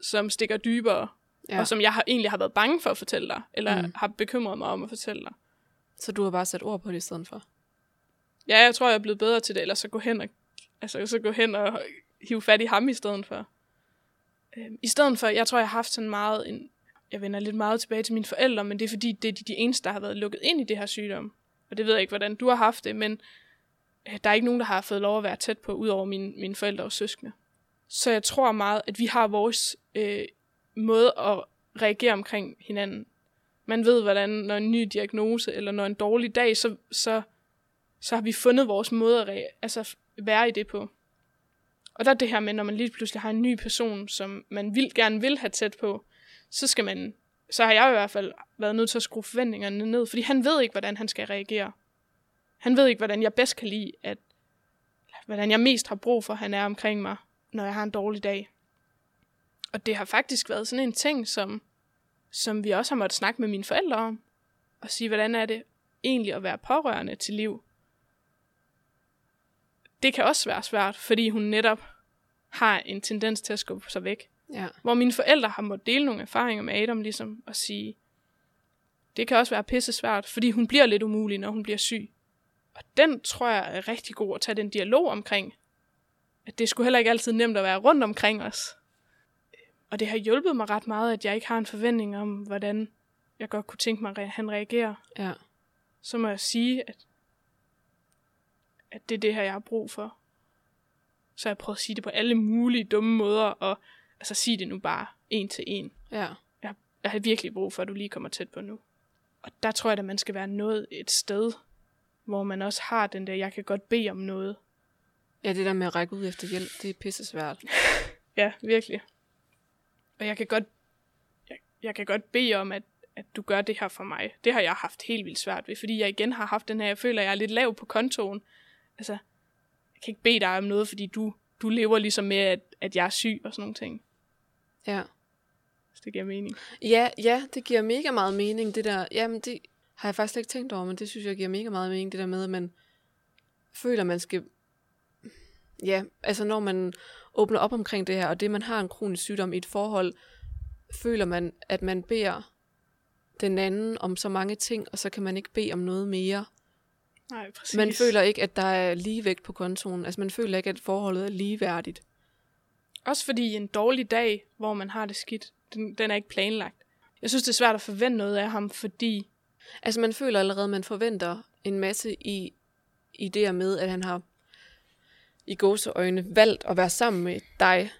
som stikker dybere, Ja. og som jeg har, egentlig har været bange for at fortælle dig, eller Mm. har bekymret mig om at fortælle dig. Så du har bare sat ord på det i stedet for? Ja, jeg tror, jeg er blevet bedre til det, eller så gå hen og, altså, så gå hen og hive fat i ham i stedet for. Øhm, I stedet for, jeg tror, jeg har haft sådan meget en, jeg vender lidt meget tilbage til mine forældre, men det er fordi, det er de, de eneste, der har været lukket ind i det her sygdom. Og det ved jeg ikke, hvordan du har haft det, men Øh, der er ikke nogen, der har fået lov at være tæt på, udover mine, mine forældre og søskende. Så jeg tror meget, at vi har vores øh, måde at reagere omkring hinanden. Man ved, hvordan når en ny diagnose, eller når en dårlig dag, så, så, så har vi fundet vores måde at re- altså, være i det på. Og der er det her med, når man lige pludselig har en ny person, som man vil, gerne vil have tæt på, så skal man, så har jeg i hvert fald været nødt til at skrue forventningerne ned, fordi han ved ikke, hvordan han skal reagere. Han ved ikke, hvordan jeg bedst kan lide, at, hvordan jeg mest har brug for, at han er omkring mig, når jeg har en dårlig dag. Og det har faktisk været sådan en ting, som, som vi også har måttet snakke med mine forældre om, og sige, hvordan er det egentlig at være pårørende til liv. Det kan også være svært, fordi hun netop har en tendens til at skubbe sig væk. Ja. Hvor mine forældre har måttet dele nogle erfaringer med Adam, ligesom at sige, det kan også være pisse svært, fordi hun bliver lidt umulig, når hun bliver syg. Og den tror jeg er rigtig god at tage den dialog omkring. At det skulle heller ikke altid nemt at være rundt omkring os. Og det har hjulpet mig ret meget, at jeg ikke har en forventning om, hvordan jeg godt kunne tænke mig, at han reagerer. Ja. Så må jeg sige, at, at det er det her, jeg har brug for. Så jeg prøver at sige det på alle mulige dumme måder, og altså sige det nu bare en til en. Ja. Jeg, jeg har virkelig brug for, at du lige kommer tæt på nu. Og der tror jeg, at man skal være nået et sted, hvor man også har den der, jeg kan godt bede om noget. Ja, det der med at række ud efter hjælp, det er pisse svært. Ja, virkelig. Og jeg kan godt, jeg, jeg kan godt bede om, at, at du gør det her for mig. Det har jeg haft helt vildt svært ved, fordi jeg igen har haft den her, jeg føler, at jeg er lidt lav på kontoen. Altså, jeg kan ikke bede dig om noget, fordi du, du lever ligesom med, at, at jeg er syg og sådan nogle ting. Ja. Hvis det giver mening. Ja, ja, det giver mega meget mening, det der. Jamen, det har jeg faktisk ikke tænkt over, men det synes jeg giver mega meget mening, det der med, at man føler, man skal... Ja, altså når man åbner op omkring det her, og det, man har en kronisk sygdom i et forhold, føler man, at man beder den anden om så mange ting, og så kan man ikke bede om noget mere. Nej, præcis. Man føler ikke, at der er ligevægt på kontoen. Altså man føler ikke, at forholdet er ligeværdigt. Også fordi en dårlig dag, hvor man har det skidt, den, den er ikke planlagt. Jeg synes, det er svært at forvente noget af ham, fordi Altså man føler allerede, at man forventer en masse i, i det med, at han har i gåseøjne valgt at være sammen med dig.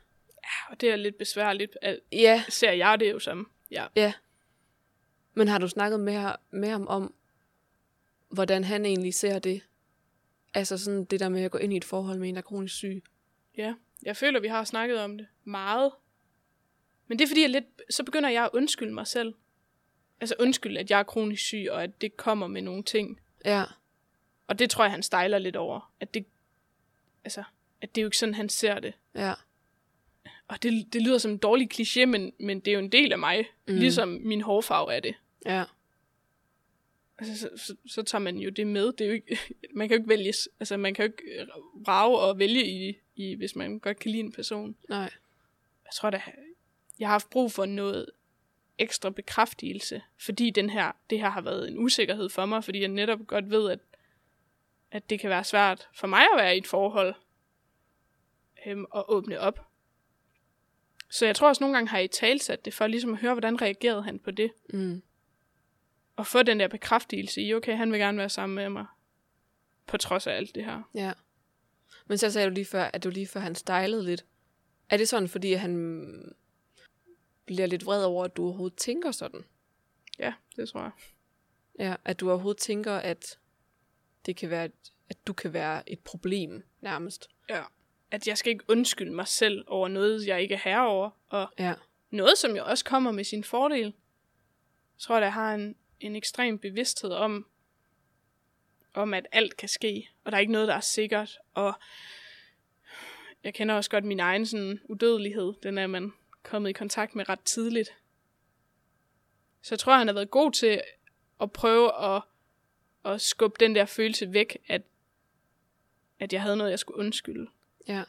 og det er lidt besværligt, at Ja, ser jeg det jo som. Ja. ja. Men har du snakket med, her- med ham om, hvordan han egentlig ser det? Altså sådan det der med at gå ind i et forhold med en, der er kronisk syg. ja. Jeg føler, vi har snakket om det meget. Men det er fordi, jeg lidt, så begynder jeg at undskylde mig selv. Altså undskylde, at jeg er kronisk syg, og at det kommer med nogle ting. Ja, Og det tror jeg, han stejler lidt over. At det, altså, at det er jo ikke sådan, han ser det. ja, Og det, det lyder som en dårlig kliché, men, men det er jo en del af mig. Mm. Ligesom min hårfarve er det. ja. Altså, så, så, så tager man jo det med. Det er jo ikke, man kan jo ikke vælge, altså man kan jo ikke vrage og vælge i, i, hvis man godt kan lide en person. Nej. Jeg tror da, jeg har haft brug for noget ekstra bekræftelse, fordi den her, det her har været en usikkerhed for mig, fordi jeg netop godt ved, at, at det kan være svært for mig at være i et forhold øhm, og åbne op. Så jeg tror også nogle gange har I talsat det for ligesom at høre, hvordan reagerede han på det. Mm. Og få den der bekræftelse i, okay, han vil gerne være sammen med mig. På trods af alt det her. Ja. Men så sagde du lige før, at du lige før han stylede lidt. Er det sådan, fordi han bliver lidt vred over, at du overhovedet tænker sådan? Ja, det tror jeg. Ja, at du overhovedet tænker, at det kan være, at du kan være et problem nærmest. Ja. At jeg skal ikke undskylde mig selv over noget, jeg ikke er herre over. Og Ja. noget, som jo også kommer med sin fordel. Jeg tror, at jeg har en, en ekstrem bevidsthed om, om, at alt kan ske, og der er ikke noget, der er sikkert. Og jeg kender også godt min egen sådan, udødelighed. Den er man kommet i kontakt med ret tidligt. Så jeg tror, han har været god til at prøve at, at skubbe den der følelse væk, at, at jeg havde noget, jeg skulle undskylde. Ja.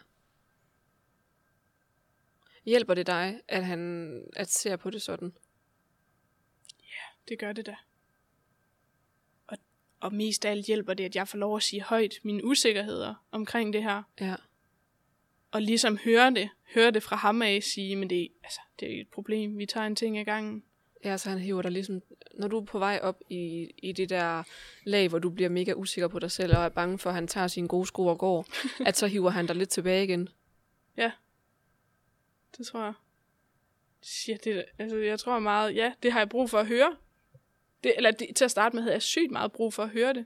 Hjælper det dig, at han at ser på det sådan? Det gør det da. Og, og mest af alt hjælper det, at jeg får lov at sige højt mine usikkerheder omkring det her. Ja. Og ligesom høre det, høre det fra ham af, sige, men det, altså, det er et problem, vi tager en ting ad gangen. Ja, så han hiver dig ligesom, når du er på vej op i, i det der lag, hvor du bliver mega usikker på dig selv, og er bange for, at han tager sine gode sko og går, at så hiver han dig lidt tilbage igen. Ja, det tror jeg. Shit, det, altså, jeg tror meget, ja, det har jeg brug for at høre. Det, eller det, til at starte med havde jeg sygt meget brug for at høre det.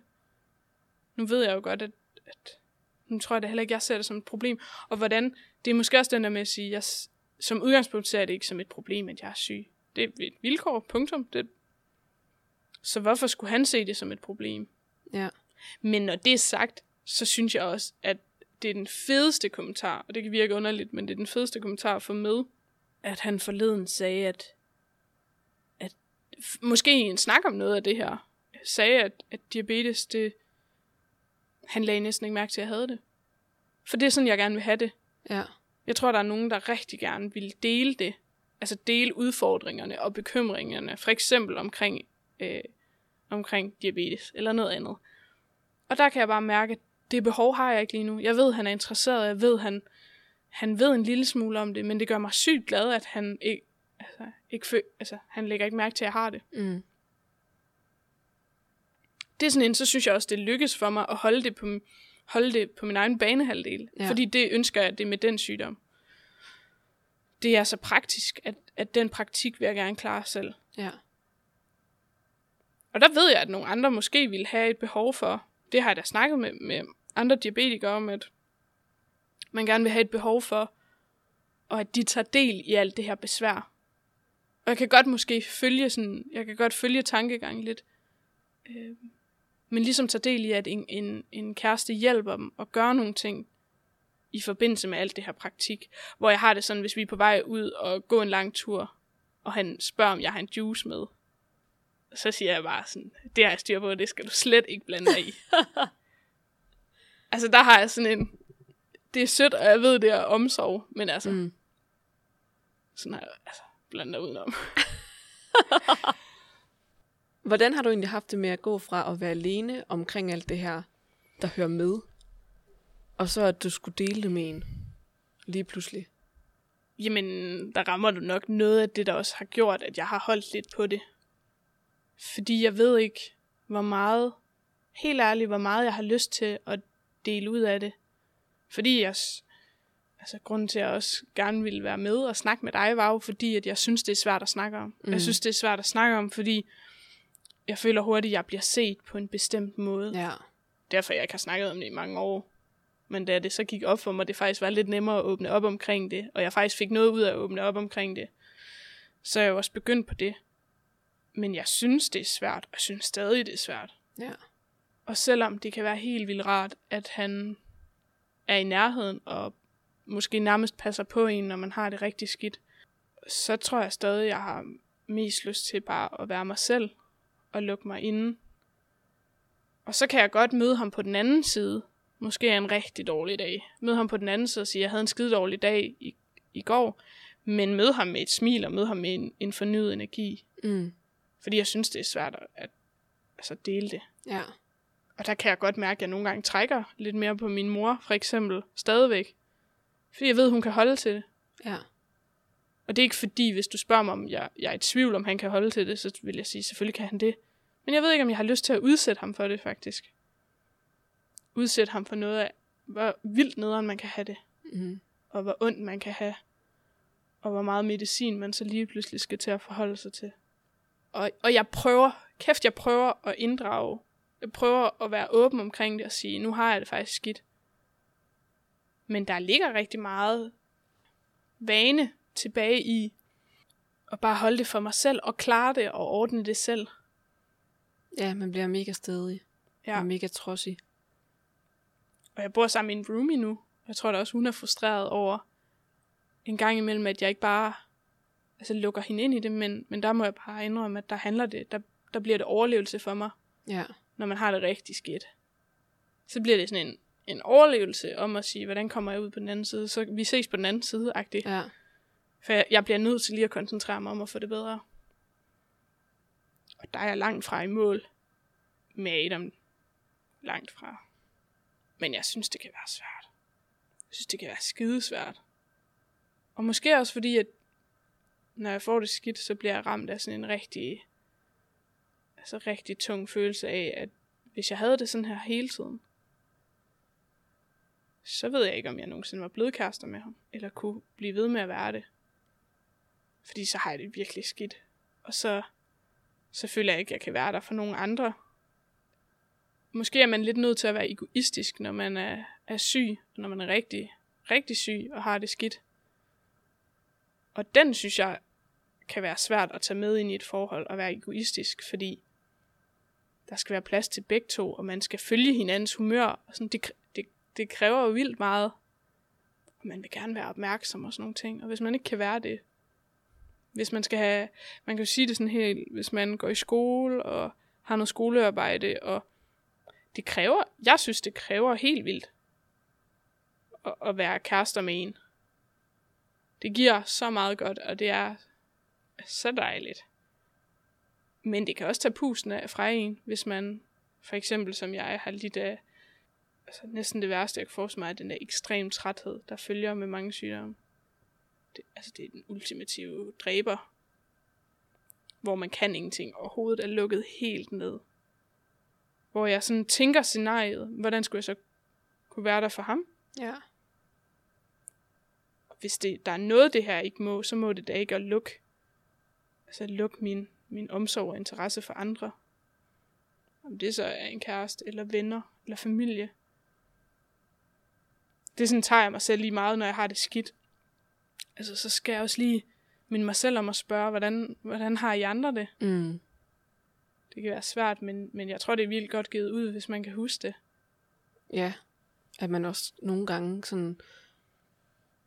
Nu ved jeg jo godt, at, at nu tror jeg da heller ikke, jeg ser det som et problem. Og hvordan, det er måske også den der med at sige, jeg, som udgangspunkt ser jeg det ikke som et problem, at jeg er syg. Det er et vilkår, punktum. Det, så hvorfor skulle han se det som et problem? Ja. Men når det er sagt, så synes jeg også, at det er den fedeste kommentar, og det kan virke underligt, men det er den fedeste kommentar at få med, at han forleden sagde, at, at måske en snak om noget af det her, sagde, at, at diabetes, det, han lagde næsten ikke mærke til, at jeg havde det. For det er sådan, jeg gerne vil have det. Ja. Jeg tror, der er nogen, der rigtig gerne vil dele det. Altså dele udfordringerne og bekymringerne. For eksempel omkring, øh, omkring diabetes eller noget andet. Og der kan jeg bare mærke, at det behov har jeg ikke lige nu. Jeg ved, han er interesseret. Jeg ved, han, han ved en lille smule om det. Men det gør mig sygt glad, at han ikke, altså, ikke fø, altså, han lægger ikke mærke til, at jeg har det. Mm. Det er sådan en, så synes jeg også, det lykkes for mig at holde det på, holde det på min egen banehalvdel. Ja. Fordi det ønsker jeg, det med den sygdom. Det er så praktisk, at, at den praktik vil jeg gerne klare selv. Ja. Og der ved jeg, at nogle andre måske vil have et behov for, det har jeg da snakket med, med andre diabetikere om, at man gerne vil have et behov for, og at de tager del i alt det her besvær. Og jeg kan godt måske følge sådan, jeg kan godt følge tankegangen lidt, øh, men ligesom tage del i, at en, en, en kæreste hjælper dem at gøre nogle ting i forbindelse med alt det her praktik. Hvor jeg har det sådan, hvis vi er på vej ud og gå en lang tur, og han spørger, om jeg har en juice med, så siger jeg bare sådan, det har jeg styr på, det skal du slet ikke blande dig i. altså der har jeg sådan en, det er sødt, og jeg ved, det er omsorg, men altså, mm. Sådan har jeg altså, blandet dig udenom. Hvordan har du egentlig haft det med at gå fra at være alene omkring alt det her, der hører med, og så at du skulle dele det med en lige pludselig? Jamen, der rammer du nok noget af det, der også har gjort, at jeg har holdt lidt på det. Fordi jeg ved ikke, hvor meget, helt ærligt, hvor meget jeg har lyst til at dele ud af det. Fordi jeg, altså grunden til, at jeg også gerne ville være med og snakke med dig, var jo fordi, at jeg synes, det er svært at snakke om. Mm. Jeg synes, det er svært at snakke om, fordi jeg føler hurtigt, at jeg bliver set på en bestemt måde Ja. derfor jeg ikke har snakket om det i mange år. Men da det så gik op for mig, det faktisk var lidt nemmere at åbne op omkring det, og jeg faktisk fik noget ud af at åbne op omkring det, så er jeg jo også begyndt på det. Men jeg synes, det er svært, og jeg synes stadig, det er svært. Ja. Og selvom det kan være helt vildt rart, at han er i nærheden, og måske nærmest passer på en, når man har det rigtig skidt, så tror jeg stadig, jeg har mest lyst til bare at være mig selv, og lukke mig inde. Og så kan jeg godt møde ham på den anden side, måske en rigtig dårlig dag. Møde ham på den anden side og sige, at jeg havde en skide dårlig dag i, i går, men møde ham med et smil, og møde ham med en, en fornyet energi. Mm. Fordi jeg synes, det er svært at, at altså dele det. Ja. Og der kan jeg godt mærke, at jeg nogle gange trækker lidt mere på min mor, for eksempel, stadigvæk. Fordi jeg ved, hun kan holde til det. Ja. Og det er ikke fordi, hvis du spørger mig, om jeg, jeg er i tvivl, om han kan holde til det, så vil jeg sige, selvfølgelig kan han det. Men jeg ved ikke, om jeg har lyst til at udsætte ham for det, faktisk. Udsætte ham for noget af, hvor vildt nederen man kan have det, Mm. og hvor ondt man kan have, og hvor meget medicin man så lige pludselig skal til at forholde sig til. Og, og jeg prøver, kæft, jeg prøver at inddrage, jeg prøver at være åben omkring det og sige, nu har jeg det faktisk skidt. Men der ligger rigtig meget vane tilbage i at bare holde det for mig selv og klare det og ordne det selv. Ja, man bliver mega stedig. Ja. Og mega trodsig. Og jeg bor sammen med en roomie nu. Jeg tror da også, hun er frustreret over en gang imellem, at jeg ikke bare altså, lukker hende ind i det, men, men der må jeg bare indrømme, at der handler det, der, der bliver det overlevelse for mig, Ja. når man har det rigtig skidt. Så bliver det sådan en, en overlevelse om at sige, hvordan kommer jeg ud på den anden side, så vi ses på den anden side, agtigt. Ja. For jeg, jeg bliver nødt til lige at koncentrere mig om at få det bedre. Og der er jeg langt fra i mål med Adam. Langt fra. Men jeg synes, det kan være svært. Jeg synes, det kan være skidesvært. Og måske også fordi, at når jeg får det skidt, så bliver jeg ramt af sådan en rigtig, altså rigtig tung følelse af, at hvis jeg havde det sådan her hele tiden, så ved jeg ikke, om jeg nogensinde var blevet kærester med ham, eller kunne blive ved med at være det. Fordi så har jeg det virkelig skidt. Og så, så føler jeg ikke, at jeg kan være der for nogen andre. Måske er man lidt nødt til at være egoistisk, når man er, er syg, og når man er rigtig, rigtig syg og har det skidt. Og den synes jeg kan være svært at tage med ind i et forhold og være egoistisk, fordi der skal være plads til begge to, og man skal følge hinandens humør. Og sådan, det, det, det kræver jo vildt meget. Og man vil gerne være opmærksom og sådan nogle ting. Og hvis man ikke kan være det, hvis man skal have, man kan jo sige det sådan helt, hvis man går i skole og har noget skolearbejde, og det kræver, jeg synes det kræver helt vildt at, at være kærester med en. Det giver så meget godt, og det er så dejligt. Men det kan også tage pusten af fra en, hvis man for eksempel som jeg har lidt af altså næsten det værste, jeg kan forestille mig, er den der ekstrem træthed, der følger med mange sygdomme. Det, altså det er den ultimative dræber, hvor man kan ingenting, og hovedet er lukket helt ned. Hvor jeg sådan tænker scenariet, hvordan skulle jeg så kunne være der for ham? Ja. Hvis det, der er noget, det her ikke må, så må det da ikke at lukke, altså lukke min, min omsorg og interesse for andre. Om det så er en kæreste, eller venner, eller familie. Det sådan tager jeg mig selv lige meget, når jeg har det skidt. Altså, så skal jeg også lige minde mig selv om at spørge, hvordan, hvordan har I andre det? Mm. Det kan være svært, men, men jeg tror, det er vildt godt givet ud, hvis man kan huske det. Ja, at man også nogle gange sådan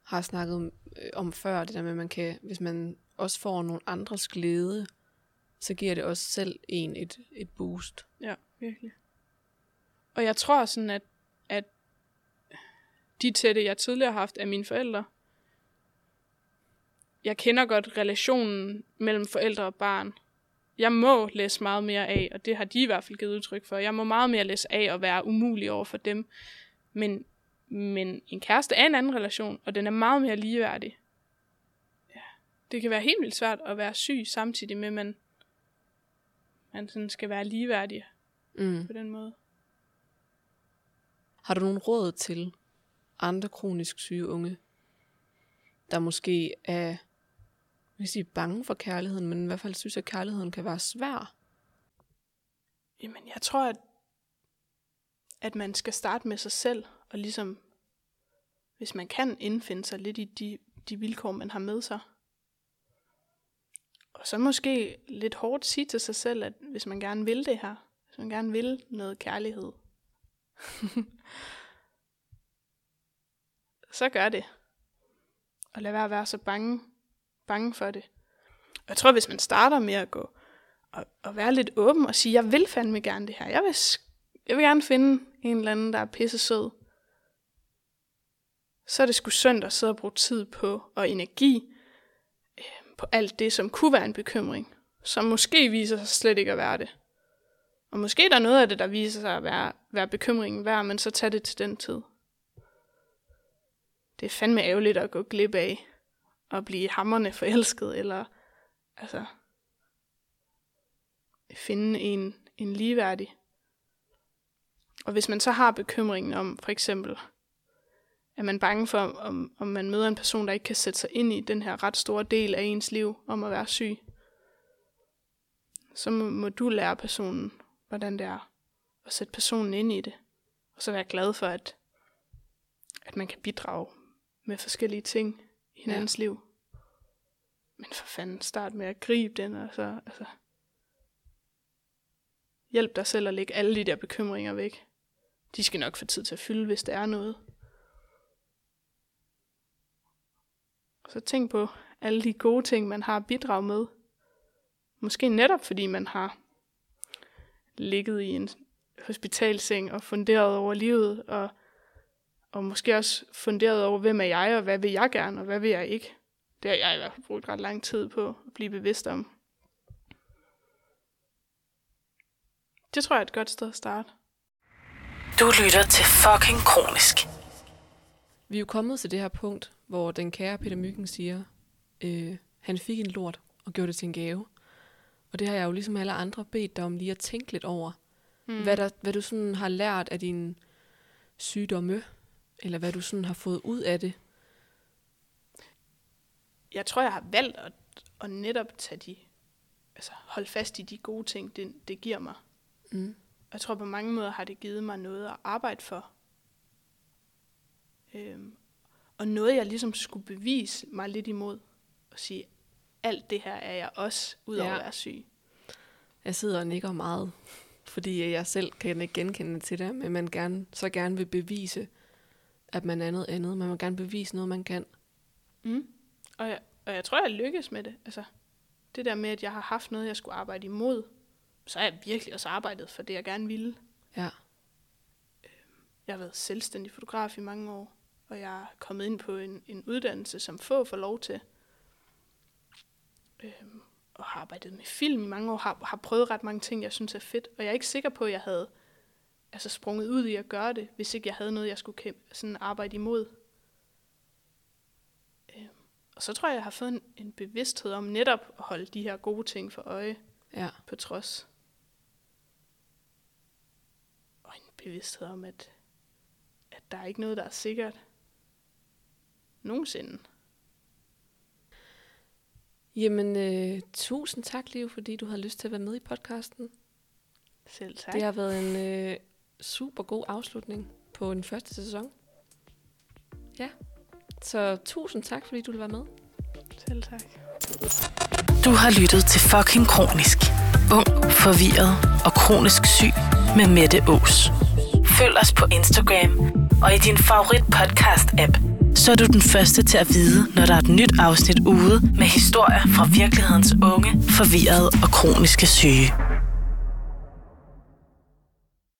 har snakket om, øh, om før, det der med, at man kan, hvis man også får nogle andres glæde, så giver det også selv en et, et boost. Ja, virkelig. Og jeg tror sådan, at, at de tætte, jeg tidligere har haft af mine forældre, jeg kender godt relationen mellem forældre og barn. Jeg må læse meget mere af, og det har de i hvert fald givet udtryk for. Jeg må meget mere læse af og være umulig over for dem. Men, men en kæreste er en anden relation, og den er meget mere ligeværdig. Ja. Det kan være helt vildt svært at være syg samtidig med, at man, man sådan skal være ligeværdig Mm. på den måde. Har du nogen råd til andre kronisk syge unge, der måske er vil sige, bange for kærligheden, men i hvert fald synes, at kærligheden kan være svær? Jamen, jeg tror, at, at man skal starte med sig selv, og ligesom, hvis man kan indfinde sig lidt i de, de vilkår, man har med sig. Og så måske lidt hårdt sige til sig selv, at hvis man gerne vil det her, hvis man gerne vil noget kærlighed, så gør det. Og lad være at være så bange, bange for det. Og jeg tror, hvis man starter med at gå og, og være lidt åben og sige, jeg vil fandme gerne det her. Jeg vil, jeg vil gerne finde en eller anden, der er pisse sød. Så er det sgu synd at sidde og bruge tid på og energi øh, på alt det, som kunne være en bekymring, som måske viser sig slet ikke at være det. Og måske der er noget af det, der viser sig at være, være bekymringen værd, men så tag det til den tid. Det er fandme ærgerligt at gå glip af at blive hammerne forelsket, eller altså finde en, en ligeværdig. Og hvis man så har bekymringen om, for eksempel, er man bange for, om, om man møder en person, der ikke kan sætte sig ind i den her ret store del af ens liv, om at være syg, så må, må du lære personen, hvordan det er, at sætte personen ind i det. Og så være glad for, at, at man kan bidrage med forskellige ting hinandens ja. liv. Men for fanden, start med at gribe den, og så, altså, hjælp dig selv at lægge alle de der bekymringer væk. De skal nok få tid til at fylde, hvis der er noget. Så tænk på alle de gode ting, man har bidrag med. Måske netop fordi man har ligget i en hospitalseng og funderet over livet, og, og måske også funderet over, hvem er jeg, og hvad vil jeg gerne, og hvad vil jeg ikke. Det har jeg i hvert fald brugt ret lang tid på at blive bevidst om. Det tror jeg er et godt sted at starte. Du lytter til fucking kronisk. Vi er jo kommet til det her punkt, hvor den kære Peter Myggen siger, øh, han fik en lort og gjorde det til en gave. Og det har jeg jo ligesom alle andre bedt dig om lige at tænke lidt over. Mm. Hvad, der, hvad du sådan har lært af din sygdomme, eller hvad du sådan har fået ud af det. Jeg tror, jeg har valgt at, at netop tage de, altså holde fast i de gode ting, det, det giver mig. Mm. Jeg tror på mange måder har det givet mig noget at arbejde for. Øhm, og noget, jeg ligesom skulle bevise mig lidt imod. Og sige, alt det her er jeg også, udover Ja. at være syg. Jeg sidder og nikker meget, fordi jeg selv kan ikke genkende til det, men man gerne, så gerne vil bevise, at man er noget andet. Man vil gerne bevise noget, man kan. Mm. Og, jeg, og jeg tror, jeg lykkes med det. Altså, det der med, at jeg har haft noget, jeg skulle arbejde imod, så har jeg virkelig også arbejdet for det, jeg gerne ville. Ja. Jeg har været selvstændig fotograf i mange år, og jeg er kommet ind på en, en uddannelse, som få får lov til. Øhm, og har arbejdet med film i mange år, har, har prøvet ret mange ting, jeg synes er fedt. Og jeg er ikke sikker på, at jeg havde altså sprunget ud i at gøre det, hvis ikke jeg havde noget, jeg skulle kæmpe, sådan arbejde imod. Øhm, og så tror jeg, jeg har fået en, en bevidsthed om netop at holde de her gode ting for øje Ja. på trods. Og en bevidsthed om, at, at der er ikke noget, der er sikkert. Nogensinde. Jamen, øh, tusind tak, Liv, fordi du havde lyst til at være med i podcasten. Selv tak. Det har været en øh, super god afslutning på den første sæson. Ja, så tusind tak, fordi du ville være med. Selv tak. Du har lyttet til Fucking Kronisk. Ung, forvirret og kronisk syg med Mette Ås. Følg os på Instagram og i din favorit podcast-app, så er du den første til at vide, når der er et nyt afsnit ude med historier fra virkelighedens unge, forvirrede og kroniske syge.